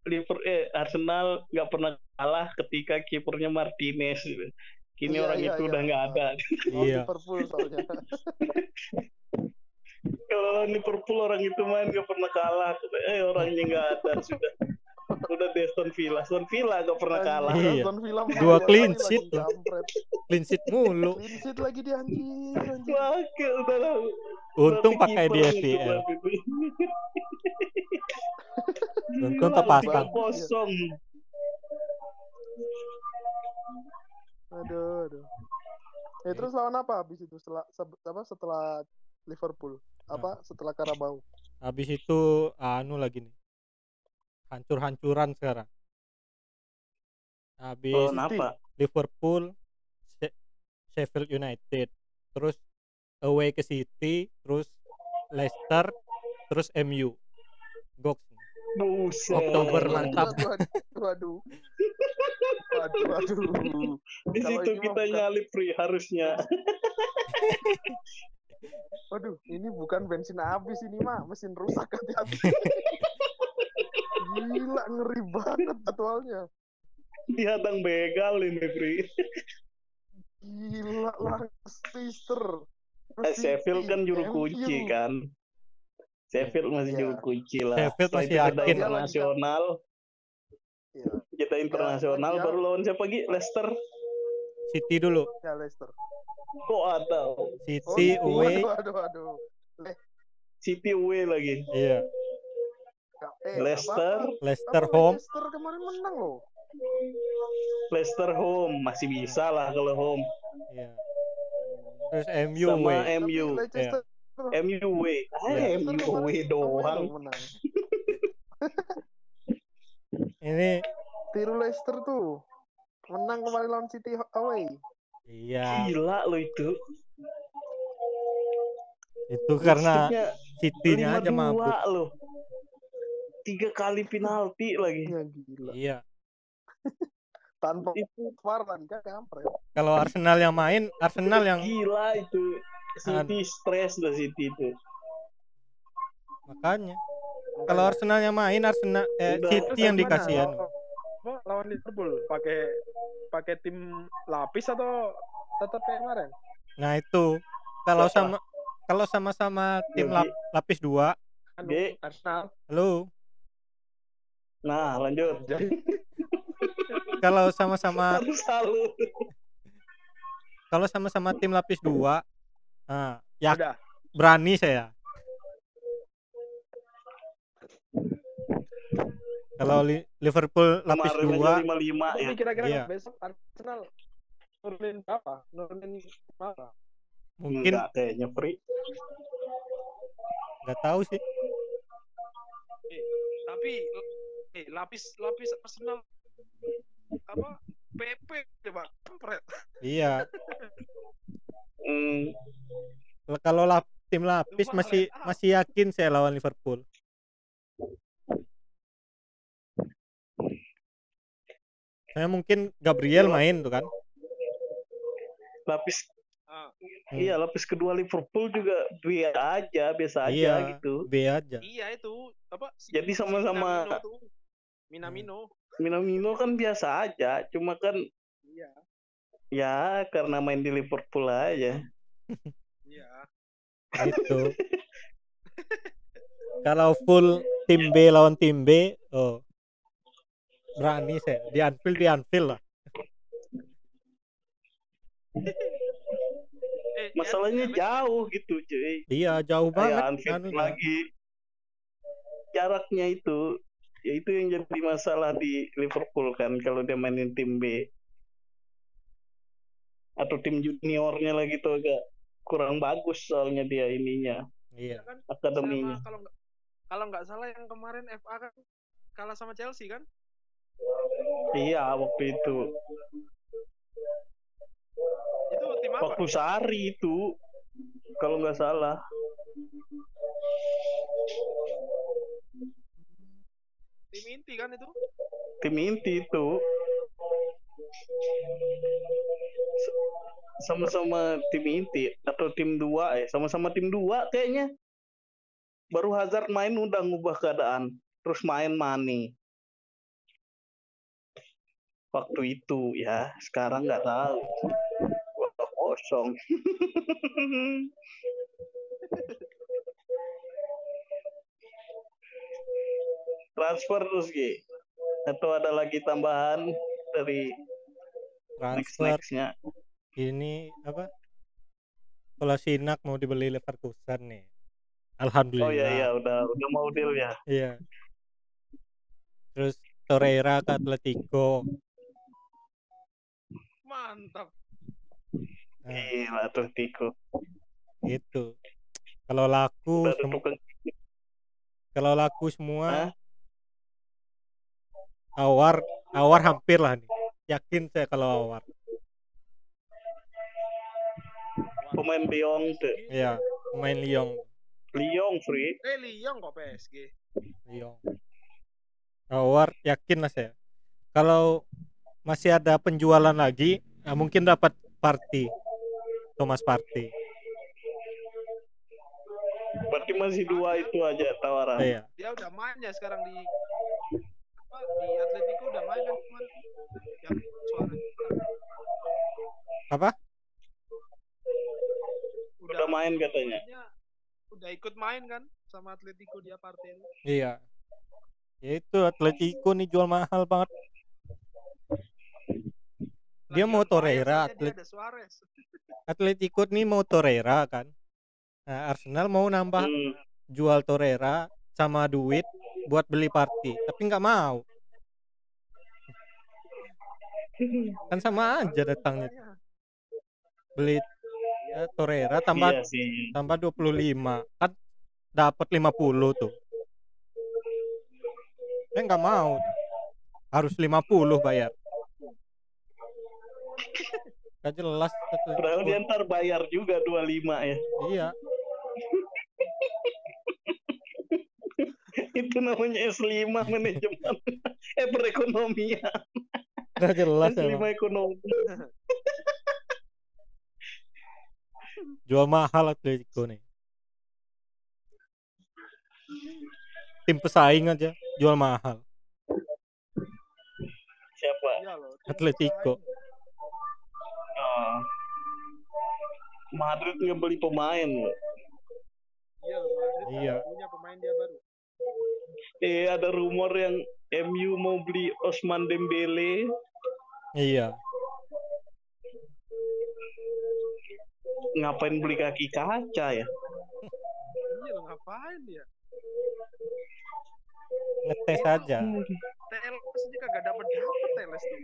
A: Liverpool eh Arsenal nggak pernah kalah ketika kipernya Martinez. gitu. Kini
C: Iya,
A: orang
C: iya,
A: itu
C: iya.
A: udah nggak ada.
C: Oh,
B: iya
C: Liverpool soalnya.
A: Kalau Liverpool orang itu main nggak pernah kalah. Eh orangnya nggak ada sudah. Udah di Aston Villa. Aston Villa nggak pernah kalah.
B: Iya.
C: Aston Villa
B: Dua clean sheet clean sheet mulu
C: Clean sheet lagi anjir, anjir.
A: Wah, udah lah.
B: untung pakai di FPL untung terpasang
A: kosong.
C: Aduh, aduh. Eh terus lawan apa habis itu setelah se- apa setelah Liverpool? Apa setelah Karabau?
B: habis itu anu lagi nih hancur-hancuran sekarang habis
A: Oh?
B: Liverpool She- Sheffield United terus away ke City terus Leicester terus MU Goks
A: Buset.
B: Oktober mantap.
C: Waduh, waduh. Waduh, waduh.
A: Di
C: Kalau
A: situ kita
C: bukan-
A: nyalip free harusnya.
C: Waduh, ini bukan bensin habis ini mah, mesin rusak hati-hati. Gila, ngeri banget jadwalnya.
A: Dihadang begal ini free.
C: Gila, Leicester.
A: Eh, Sheffield kan juru kunci kan. Sheffield masih
C: Iya.
A: juru kunci lah.
B: Sheffield masih yakin.
A: internasional.
C: Iya,
A: Kita internasional
C: Ya,
A: baru lawan siapa lagi? Leicester.
B: City dulu
C: ya Leicester.
A: Kok ada?
B: City
C: Oh,
B: away
C: waduh, waduh.
A: City away lagi.
B: iya
C: Eh,
A: Leicester,
C: apa-
B: Leicester
C: apa
B: home
C: Leicester kemarin menang loh.
A: Leicester home masih bisa lah kalau home.
B: iya terus MU
A: Sama
B: away
A: MU.
C: Leicester
A: MU away.
B: Iya.
A: MU
C: kemarin
A: doang.
C: menang.
B: ini
C: Tiru Leicester tuh. Menang kemarin lawan City away.
B: iya
A: Gila lo itu.
B: itu karena City-nya aja
A: 5-2
B: mabuk
A: loh. Tiga kali penalti lagi.
C: Ya gila.
B: iya
C: Tanpa
A: Itu
C: VAR lagi kan kampret.
B: kalau Arsenal yang main Arsenal yang
A: gila itu. City stres lah City itu.
B: makanya kalau Arsenal yang main Arsenal eh,
A: Udah.
B: City yang
C: Terus
B: dikasih
C: gimana?
B: anu
C: Lawan- Liverpool pakai pakai tim lapis atau tetap kayak kemarin?
B: Nah itu kalau sama kalau sama-sama tim lap- lapis dua,
A: G.
C: Arsenal.
B: halo.
A: Nah, lanjut.
C: Jadi
B: Kalau sama-sama kalau sama-sama tim lapis dua, nah, ya
C: udah.
B: berani saya. Kalau Li- Liverpool lapis dua,
A: 55 ya.
C: Tapi kira-kira
B: Iya.
C: besok Arsenal nurunin berapa? Nurunin berapa?
B: mungkin
A: Enggak kayaknya free.
B: nggak tahu sih.
D: tapi eh, lapis lapis Arsenal apa PP coba kampret
B: Iya.
A: Hmm,
B: L- Kalau lap, tim lapis
D: Cuma
B: masih
D: up.
B: masih yakin saya lawan Liverpool. Saya mungkin Gabriel main tuh kan.
A: lapis
D: Ah,
B: Hmm.
A: iya lapis kedua Liverpool juga biasa aja, biasa aja
B: Iya,
A: gitu.
B: B aja.
D: iya itu apa si-
A: Jadi sama-sama-
D: Minamino. Minamino
A: kan biasa aja, cuma kan
C: Iya.
A: ya karena main di Liverpool aja.
D: iya
B: Itu. Kalau full tim B lawan tim B, oh berani saya. Di Anfield di Anfield lah.
D: eh,
A: Masalahnya
D: ya,
A: jauh gitu, cuy.
B: Iya jauh banget.
A: Anfield
B: anunya.
A: lagi. Jaraknya itu, ya itu yang jadi masalah di Liverpool kan kalau dia mainin tim B. Atau tim juniornya lagi tuh agak kurang bagus soalnya dia ininya,
B: Iya.
D: kan
A: akademinya.
D: sama kalau nggak kalau nggak salah yang kemarin FA kan kalah sama Chelsea kan
A: Iya, waktu itu.
D: itu tim apa
A: Waktu Sari itu kalau nggak salah.
D: Tim inti kan itu?
A: Tim inti itu. Sama-sama tim inti atau tim dua ya sama-sama tim dua kayaknya. Baru Hazard main udah ngubah keadaan terus main Mane. Waktu itu ya. Sekarang nggak tahu. Kosong transfer terus Gi atau ada lagi tambahan dari next
B: Transfer
A: nextnya
B: ini apa? Kalau Sinak mau dibeli Leverkusen nih.
A: oh
B: Alhamdulillah.
A: iya iya udah udah mau deal ya
B: Iya. Terus Torreira ke Atletico.
D: mantap
B: Nah,
A: gila tuh Tiko
B: itu. Kalau laku kalau laku semua
A: Hah?
B: Awar awar hampir lah nih. Yakin saya kalau awar.
A: pemain Lyon tuh
B: Iya, main Lyon.
A: Lyon free
D: eh Lyon kok PSG
B: Lyon. Awar yakin lah saya. Kalau masih ada penjualan lagi, nah mungkin dapat Party. Thomas Party.
A: berarti masih dua itu aja tawaran
B: Iya.
D: dia udah main ya sekarang di apa di Atletico udah main kan kemarin yang suara
B: Apa?
A: udah main katanya
D: udah ikut main kan sama Atletico dia partai.
B: Iya. Ya itu Atletico nih jual mahal banget. Dia mau Torreira, Atlet- Atletico nih mau Torreira kan. Nah, Arsenal mau nambah
A: Hmm.
B: jual Torreira sama duit buat beli Party, tapi nggak mau. Kan sama aja datangnya. Beli ya, Torreira tambah
A: iya sih
B: tambah 25 kan dapat 50 tuh. Eh nggak mau. Harus 50 bayar. Gak jelas
A: padahal
B: Atletico.
A: dia ntar bayar juga 25 ya
B: Iya,
A: itu namanya S5 manajemen eh perekonomian
B: gak jelas
A: S5
B: emang.
A: ekonomi
B: Jual mahal Atletico nih. Tim pesaing aja jual mahal. Atletico.
A: Ah. Madrid ngebeli pemain loh.
C: Iya Madrid
B: Iya.
C: punya pemain dia baru.
A: Eh ada rumor yang MU mau beli Osman Dembele.
B: Iya.
A: Ngapain beli kaki kaca ya?
C: Iya ngapain dia?
B: Ngetes aja.
C: TLS aja kagak dapet dapet TLS tuh.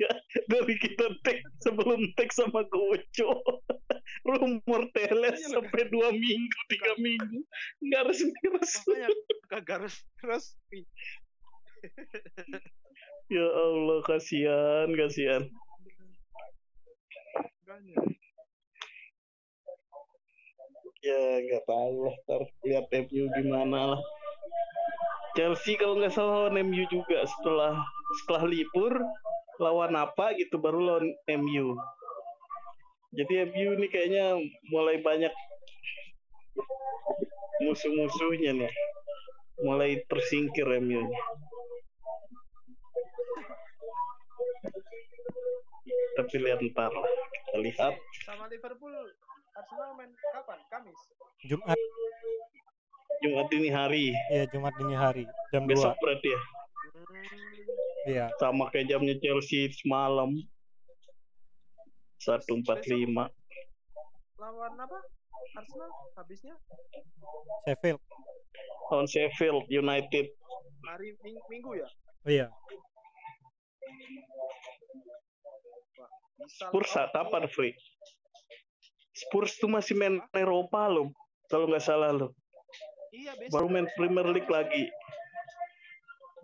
A: ya, dari kita tag sebelum tag sama Gojo. Rumor teles
C: Iya,
A: sampai dua minggu, tiga minggu. Nggak resmi-resmi.
C: Makanya kagak harus resmi.
A: Ya Allah, kasihan, kasihan. Ya, nggak tahu lah. Ntar lihat MU gimana lah. Chelsea kalau nggak salah lawan MU juga setelah setelah libur lawan apa gitu baru lawan MU. Jadi MU ini kayaknya mulai banyak musuh-musuhnya nih. Mulai tersingkir MU. -nya. Tapi lihat ntar lah. Kita lihat.
C: Sama Liverpool Arsenal main kapan? Kamis.
B: Jumat.
A: Jumat ini hari.
B: Iya, Jumat dini hari. Jam 2.
A: Besok berarti ya.
C: Hmm,
B: Iya.
A: sama kayak jamnya Chelsea semalam 145
C: lawan apa? Arsenal habisnya
B: Sheffield.
A: lawan Sheffield United
C: hari ming- Minggu ya?
B: Iya.
A: Spurs kapan free Spurs tuh masih main Eropa loh kalau nggak salah loh
C: Iya, besok
A: baru main Premier League lagi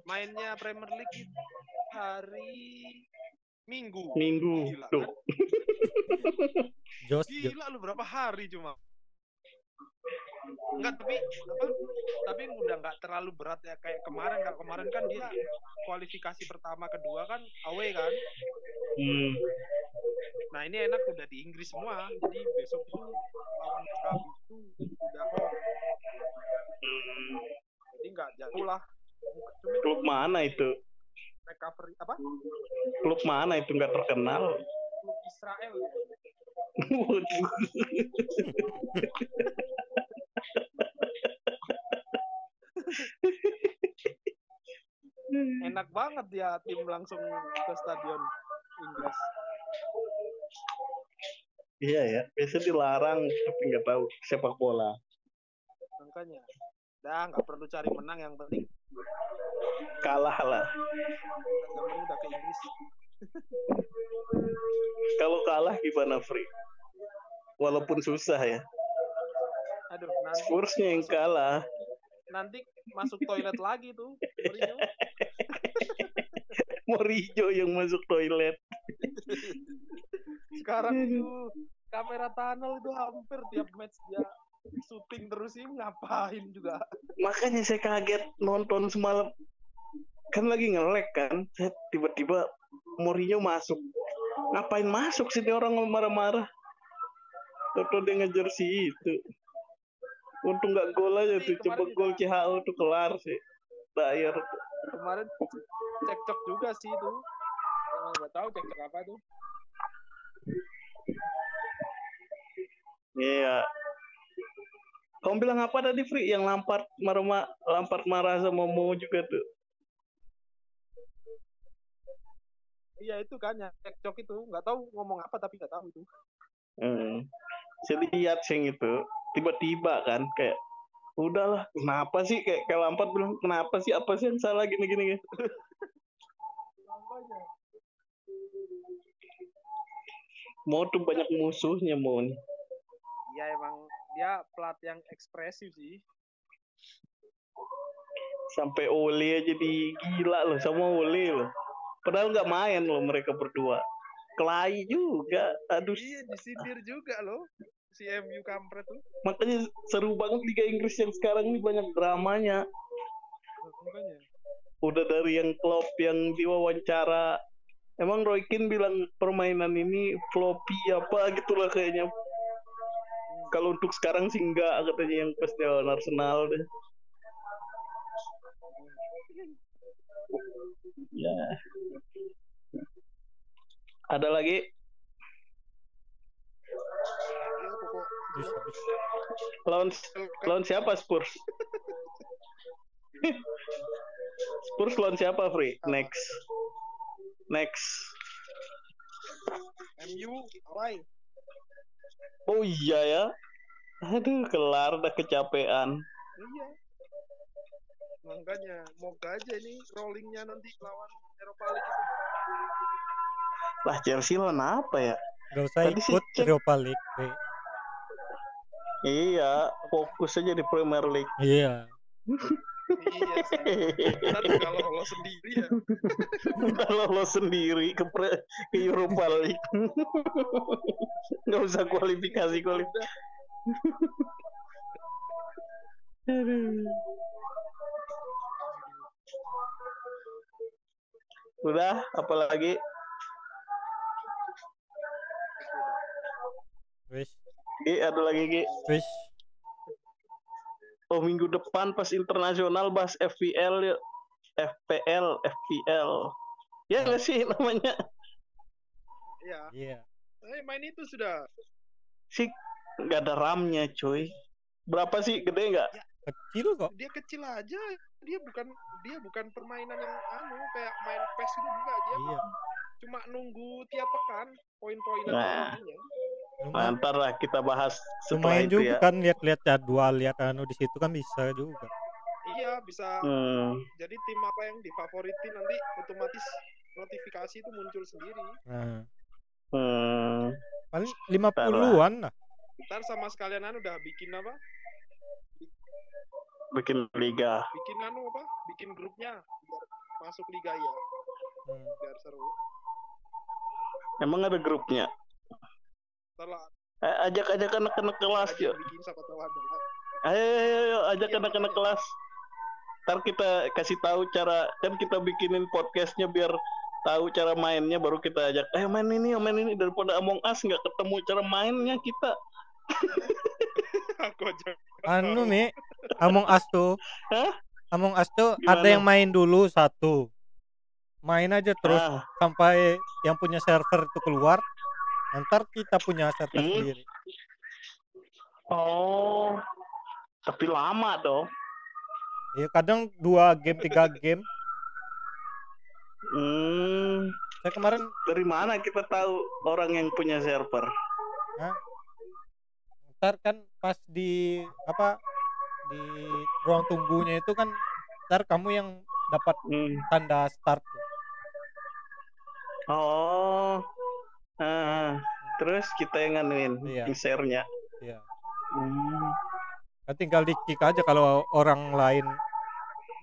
C: mainnya Premier League itu hari Minggu.
A: minggu
C: Gila,
A: tuh
C: kan?
B: Jos.
C: Gila lu berapa hari cuma? Enggak tapi apa? Tapi udah nggak terlalu berat ya kayak kemarin kalau kemarin kan dia kualifikasi pertama kedua kan away kan.
A: hmm.
C: Nah ini enak udah di Inggris semua. Jadi besok tuh lawan Maccabi itu udah home.
A: Hmm.
C: Jadi nggak jauh lah. Cuma
A: klub mana itu
C: recovery apa?
A: klub mana itu nggak terkenal
C: Klub Israel ya.
A: Waduh.
C: Enak banget dia tim langsung ke stadion Inggris.
A: iya ya biasa dilarang tapi nggak tahu sepak bola
C: Makanya. Dah nggak perlu cari menang yang penting
A: kalah lah
C: yang penting udah ke Inggris.
A: kalau kalah gimana free walaupun susah ya
C: Aduh, nanti
A: Spursnya yang kalah
C: nanti masuk toilet lagi tuh.
A: Morijo yang masuk toilet.
C: Sekarang itu kamera tunnel itu hampir tiap match dia syuting terus sih ngapain juga.
A: Makanya saya kaget nonton semalam. Kan lagi nge-lag kan. Saya tiba-tiba Mourinho masuk. Ngapain masuk sih dia orang marah-marah. Toto dia ngejar si itu. Untung nggak gol aja tuh. Coba gol CHO tuh kelar sih. Bayar.
C: Kemarin cekcok juga sih itu. Nggak tahu cekcok apa tuh.
A: Iya. Kamu bilang apa tadi Free? Yang Lampard marah Lampard marah sama Mo juga tuh.
C: Iya itu kan yang cekcok itu nggak tahu ngomong apa tapi nggak tahu itu.
A: Hmm. Saya lihat sih itu tiba-tiba kan kayak udahlah kenapa sih kayak kayak Lampard bilang kenapa sih apa sih yang salah gini gini, gini. Mo tuh banyak musuhnya nih.
C: Iya emang dia pelatih yang ekspresif sih.
A: Sampai Ole aja di gila loh sama Ole loh. Padahal nggak main loh mereka berdua. Kelahi juga. Aduh,
C: Iya disindir juga loh si MU kampret tuh.
A: makanya seru banget Liga Inggris yang sekarang ini banyak dramanya.
C: Makanya.
A: Udah dari yang Klopp yang diwawancara Emang Roy Keane bilang permainan ini floppy apa gitulah kayaknya. Kalau untuk sekarang sih enggak katanya yang pas lawan Arsenal deh. Ya. Ada lagi?
B: Bisa.
A: Lawan lawan siapa Spurs? Spurs lawan siapa, Free? Next. Next.
C: MU away.
A: Oh iya ya. Aduh, kelar dah kecapean.
C: Iya. Makanya moga aja ini rollingnya nanti lawan Eropa League itu.
A: Lah Chelsea lawan apa ya?
B: Gak usah
A: Tadi
B: ikut
A: cek.
B: Europa League.
A: Iya, fokus aja di Premier League.
B: Iya.
C: Iya sih. Kalau lo sendiri ya.
A: Kalau lo sendiri ke pre- ke Europa League. Nggak usah kualifikasi kualifikasi. Udah, apalagi
B: Wis,
A: Gi, ada lagi Gi.
B: wis.
A: Oh minggu depan pas internasional bahas FPL. FPL, FPL. Ya nggak sih namanya?
C: Iya.
B: Iya.
C: Eh main itu sudah.
A: Sih nggak ada RAM-nya cuy. Berapa sih? Gede nggak?
B: Kecil kok.
C: Dia kecil aja. Dia bukan dia bukan permainan yang anu kayak main PES itu enggak dia
B: Iya.
C: cuma nunggu tiap pekan poin-poin
A: Nah.
C: poinnya.
A: Nah,
B: Lumayan,
A: ntar lah kita bahas setelah
B: lumayan
A: itu
B: juga
A: ya.
B: kan lihat-lihat jadwal, lihat anu di situ kan bisa juga.
C: Iya bisa
A: Hmm,
C: jadi tim apa yang difavoritin nanti otomatis notifikasi itu muncul sendiri.
B: Nah,
A: hmm.
B: paling 50-an lah.
C: Ntar sama sekalian anu udah bikin apa?
A: Bikin liga.
C: Bikin anu apa? Bikin grupnya biar masuk liga ya,
B: Hmm.
C: biar seru.
A: Emang ada grupnya?
C: Ntar lah
A: Eh, ajak-ajak anak-anak kelas
C: aja
A: yuk.
C: bikin siapa tahu ada lah.
A: Ayo, ayo, ayo, ajak
C: Iya,
A: anak-anak
C: makanya.
A: kelas. Ntar kita kasih tahu cara, kan kita bikinin podcastnya biar tahu cara mainnya, baru kita ajak. Ayo main ini, ayo main ini daripada Among Us nggak ketemu cara mainnya kita.
C: Aku aja.
B: Anu nih, Among Us tuh.
A: Hah?
B: Among Us tuh
A: Gimana?
B: ada yang main dulu satu. Main aja terus
A: Ah,
B: sampai yang punya server itu keluar. Ntar kita punya server
A: Hmm.
B: sendiri.
A: oh, tapi lama dong.
B: Ya kadang dua game tiga game.
A: Hmm,
B: Saya kemarin
A: dari mana kita tahu orang yang punya server?
B: ntar kan pas di apa di ruang tunggunya itu kan ntar kamu yang dapat
A: Hmm.
B: tanda start.
A: Oh, ah, terus kita yang nganuin,
B: Iya.
A: yang share-nya.
B: Iya.
A: Hmm.
B: Kan tinggal di kick aja kalau orang lain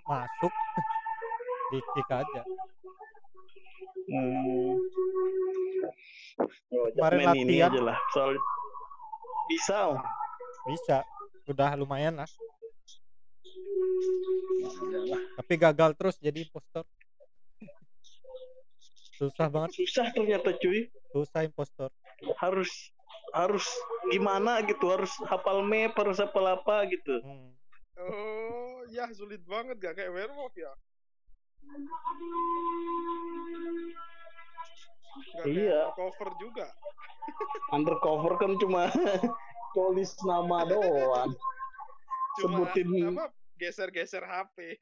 B: masuk di kick aja.
A: Hmm. Oh,
B: Kemarin
A: ini
B: latihan.
A: aja lah. Soal bisa. oh.
B: Bisa. Udah lumayan lah. Tapi gagal terus jadi impostor. Susah banget,
A: Susah ternyata cuy.
B: susah impostor.
A: Harus harus gimana gitu, harus hafal map, harus hafal apa gitu.
B: Hmm.
C: Oh, ya sulit banget gak kayak werewolf ya. Gak
A: Iya.
C: kayak cover juga.
A: Undercover kan cuma tulis nama doang.
C: Cuma
A: Sebutin-
C: apa geser-geser HP.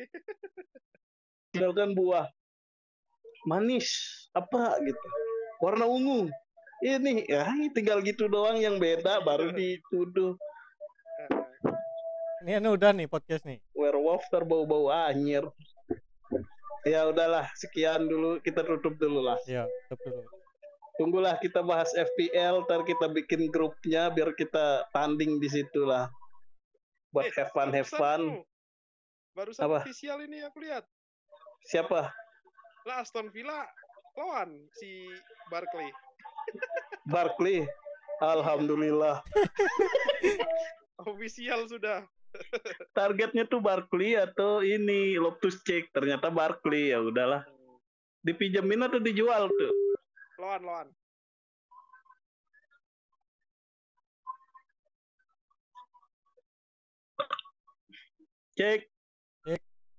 A: Misalkan buah manis apa gitu. Warna ungu. Ini ya tinggal gitu doang yang beda baru dituduh
B: Ini anu udah nih podcast nih.
A: werewolf terbau-bau anyir. Ya udahlah, sekian dulu kita tutup dulu lah.
B: Ya, tutup dulu.
A: Tunggulah kita bahas FPL, ntar kita bikin grupnya biar kita tanding di situ lah. Buat
C: Eh,
A: have fun, have fun.
C: Barusan
A: Apa?
C: official ini aku lihat.
A: Siapa?
C: Lah Aston Villa lawan si Barkley.
A: Barkley. Alhamdulillah.
C: Official sudah.
A: Targetnya tuh Barkley atau ini Loftus Cheek. Ternyata Barkley ya udahlah. Dipinjemin atau dijual tuh?
C: Lawan lawan.
A: Cek.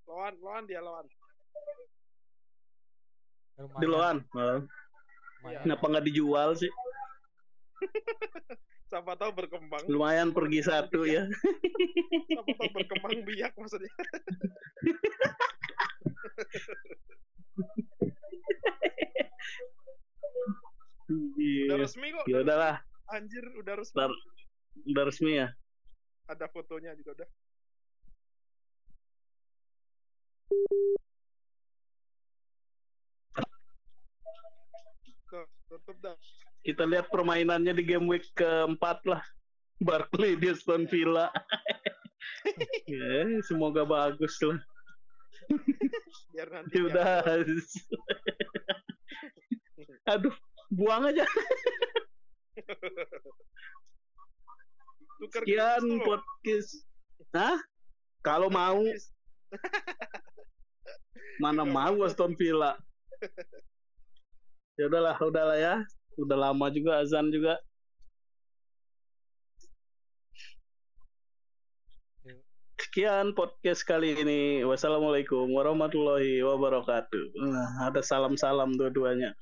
C: Lawan lawan dia lawan.
A: Di Loan. malah.
B: lumayan.
A: Kenapa nggak dijual sih?
C: Siapa tahu berkembang.
A: Lumayan pergi satu ya.
C: Siapa tahu berkembang biak maksudnya. Udah
A: Iya.
C: resmi kok.
A: Ya
C: udah
A: udahlah,
C: resmi. Anjir, udah resmi.
A: Ntar. udah resmi ya.
C: Ada fotonya juga udah. Tuh, tutup dah.
A: Kita lihat permainannya di game week keempat lah. Barkley di Aston Villa. ya, semoga bagus lah.
C: Biar nanti
A: Ya udah. Aduh, buang aja.
C: Tuker
A: Sekian podcast. Hah? Kalau mau, mana mau Aston Villa. Ya udahlah, udahlah ya. Udah lama juga azan juga. Sekian podcast kali ini. Wassalamualaikum warahmatullahi wabarakatuh. Nah, ada salam-salam dua-duanya.